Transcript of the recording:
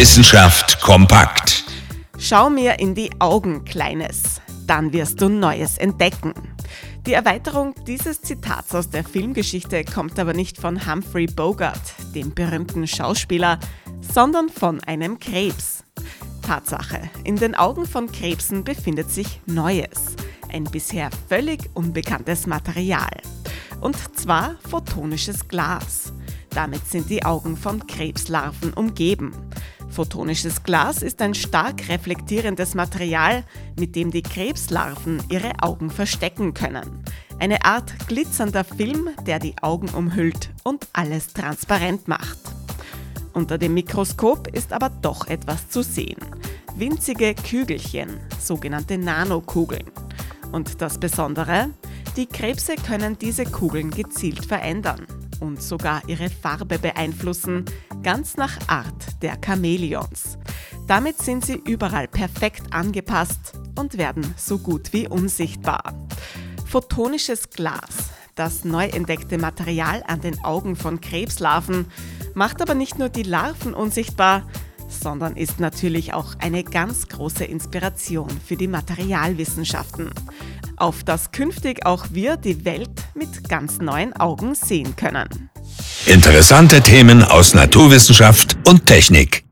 Wissenschaft kompakt. Schau mir in die Augen, Kleines, dann wirst du Neues entdecken. Die Erweiterung dieses Zitats aus der Filmgeschichte kommt aber nicht von Humphrey Bogart, dem berühmten Schauspieler, sondern von einem Krebs. Tatsache, in den Augen von Krebsen befindet sich Neues, ein bisher völlig unbekanntes Material. Und zwar photonisches Glas. Damit sind die Augen von Krebslarven umgeben. Photonisches Glas ist ein stark reflektierendes Material, mit dem die Krebslarven ihre Augen verstecken können. Eine Art glitzernder Film, der die Augen umhüllt und alles transparent macht. Unter dem Mikroskop ist aber doch etwas zu sehen. Winzige Kügelchen, sogenannte Nanokugeln. Und das Besondere, die Krebse können diese Kugeln gezielt verändern und sogar ihre Farbe beeinflussen, ganz nach Art der Chamäleons. Damit sind sie überall perfekt angepasst und werden so gut wie unsichtbar. Photonisches Glas, das neu entdeckte Material an den Augen von Krebslarven, macht aber nicht nur die Larven unsichtbar, sondern ist natürlich auch eine ganz große Inspiration für die Materialwissenschaften, auf das künftig auch wir die Welt mit ganz neuen Augen sehen können. Interessante Themen aus Naturwissenschaft und Technik.